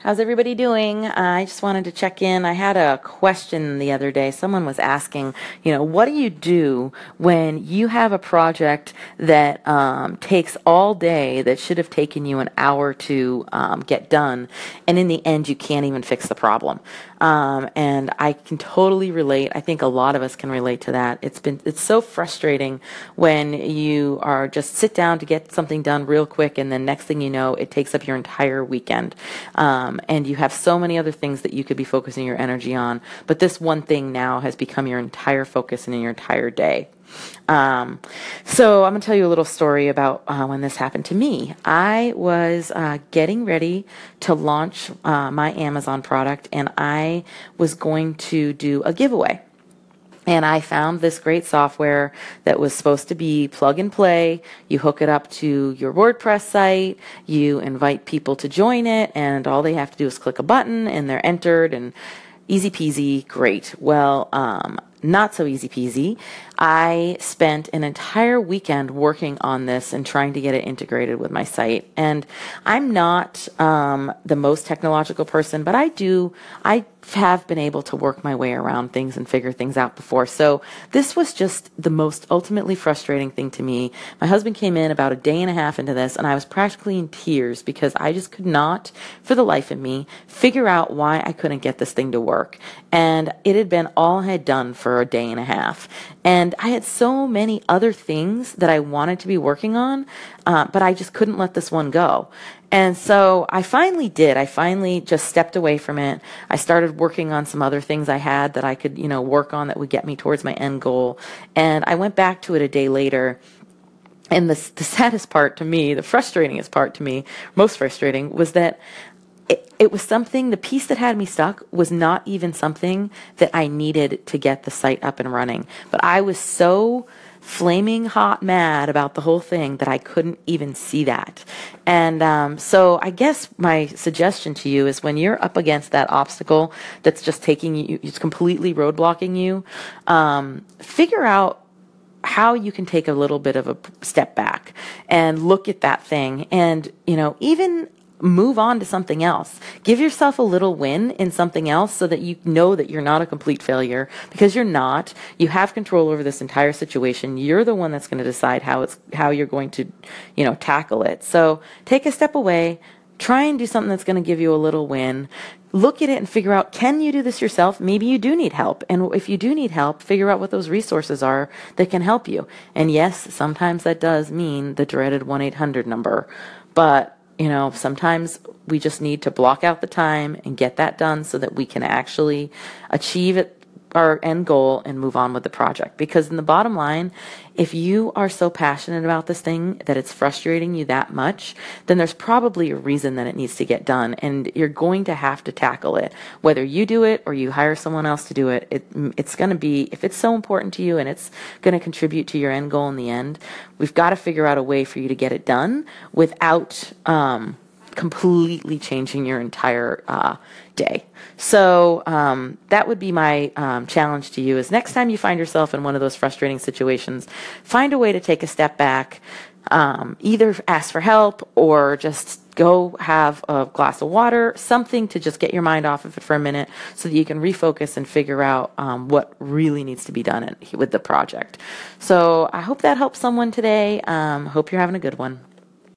How's everybody doing? Uh, I just wanted to check in. I had a question the other day. Someone was asking, you know, what do you do when you have a project that um, takes all day that should have taken you an hour to um, get done, and in the end, you can't even fix the problem? Um, and I can totally relate. I think a lot of us can relate to that. It's been it's so frustrating when you are just sit down to get something done real quick, and then next thing you know, it takes up your entire weekend. Um, and you have so many other things that you could be focusing your energy on. But this one thing now has become your entire focus and your entire day. Um, so I'm going to tell you a little story about uh, when this happened to me. I was uh, getting ready to launch uh, my Amazon product, and I was going to do a giveaway. And I found this great software that was supposed to be plug and play. You hook it up to your WordPress site, you invite people to join it, and all they have to do is click a button and they're entered and easy peasy, great. Well, um, not so easy peasy. I spent an entire weekend working on this and trying to get it integrated with my site. And I'm not um, the most technological person, but I do, I have been able to work my way around things and figure things out before. So this was just the most ultimately frustrating thing to me. My husband came in about a day and a half into this, and I was practically in tears because I just could not, for the life of me, figure out why I couldn't get this thing to work. And it had been all I had done for a day and a half. And I had so many other things that I wanted to be working on, uh, but I just couldn't let this one go. And so I finally did. I finally just stepped away from it. I started working on some other things I had that I could, you know, work on that would get me towards my end goal. And I went back to it a day later. And the, the saddest part to me, the frustratingest part to me, most frustrating, was that it, it was something, the piece that had me stuck was not even something that I needed to get the site up and running. But I was so flaming hot mad about the whole thing that I couldn't even see that. And um, so I guess my suggestion to you is when you're up against that obstacle that's just taking you, it's completely roadblocking you, um, figure out how you can take a little bit of a step back and look at that thing and you know even move on to something else. Give yourself a little win in something else so that you know that you're not a complete failure because you're not. You have control over this entire situation. You're the one that's going to decide how it's how you're going to, you know, tackle it. So, take a step away, try and do something that's going to give you a little win. Look at it and figure out can you do this yourself? Maybe you do need help. And if you do need help, figure out what those resources are that can help you. And yes, sometimes that does mean the dreaded 1-800 number. But you know, sometimes we just need to block out the time and get that done so that we can actually achieve it, our end goal and move on with the project. Because in the bottom line, if you are so passionate about this thing that it's frustrating you that much, then there's probably a reason that it needs to get done. And you're going to have to tackle it. Whether you do it or you hire someone else to do it, it it's going to be, if it's so important to you and it's going to contribute to your end goal in the end, we've got to figure out a way for you to get it done without, um, completely changing your entire uh, day. So um, that would be my um, challenge to you: is next time you find yourself in one of those frustrating situations, find a way to take a step back, um, either ask for help or just go have a glass of water, something to just get your mind off of it for a minute, so that you can refocus and figure out um, what really needs to be done in, with the project. So I hope that helps someone today. Um, hope you're having a good one.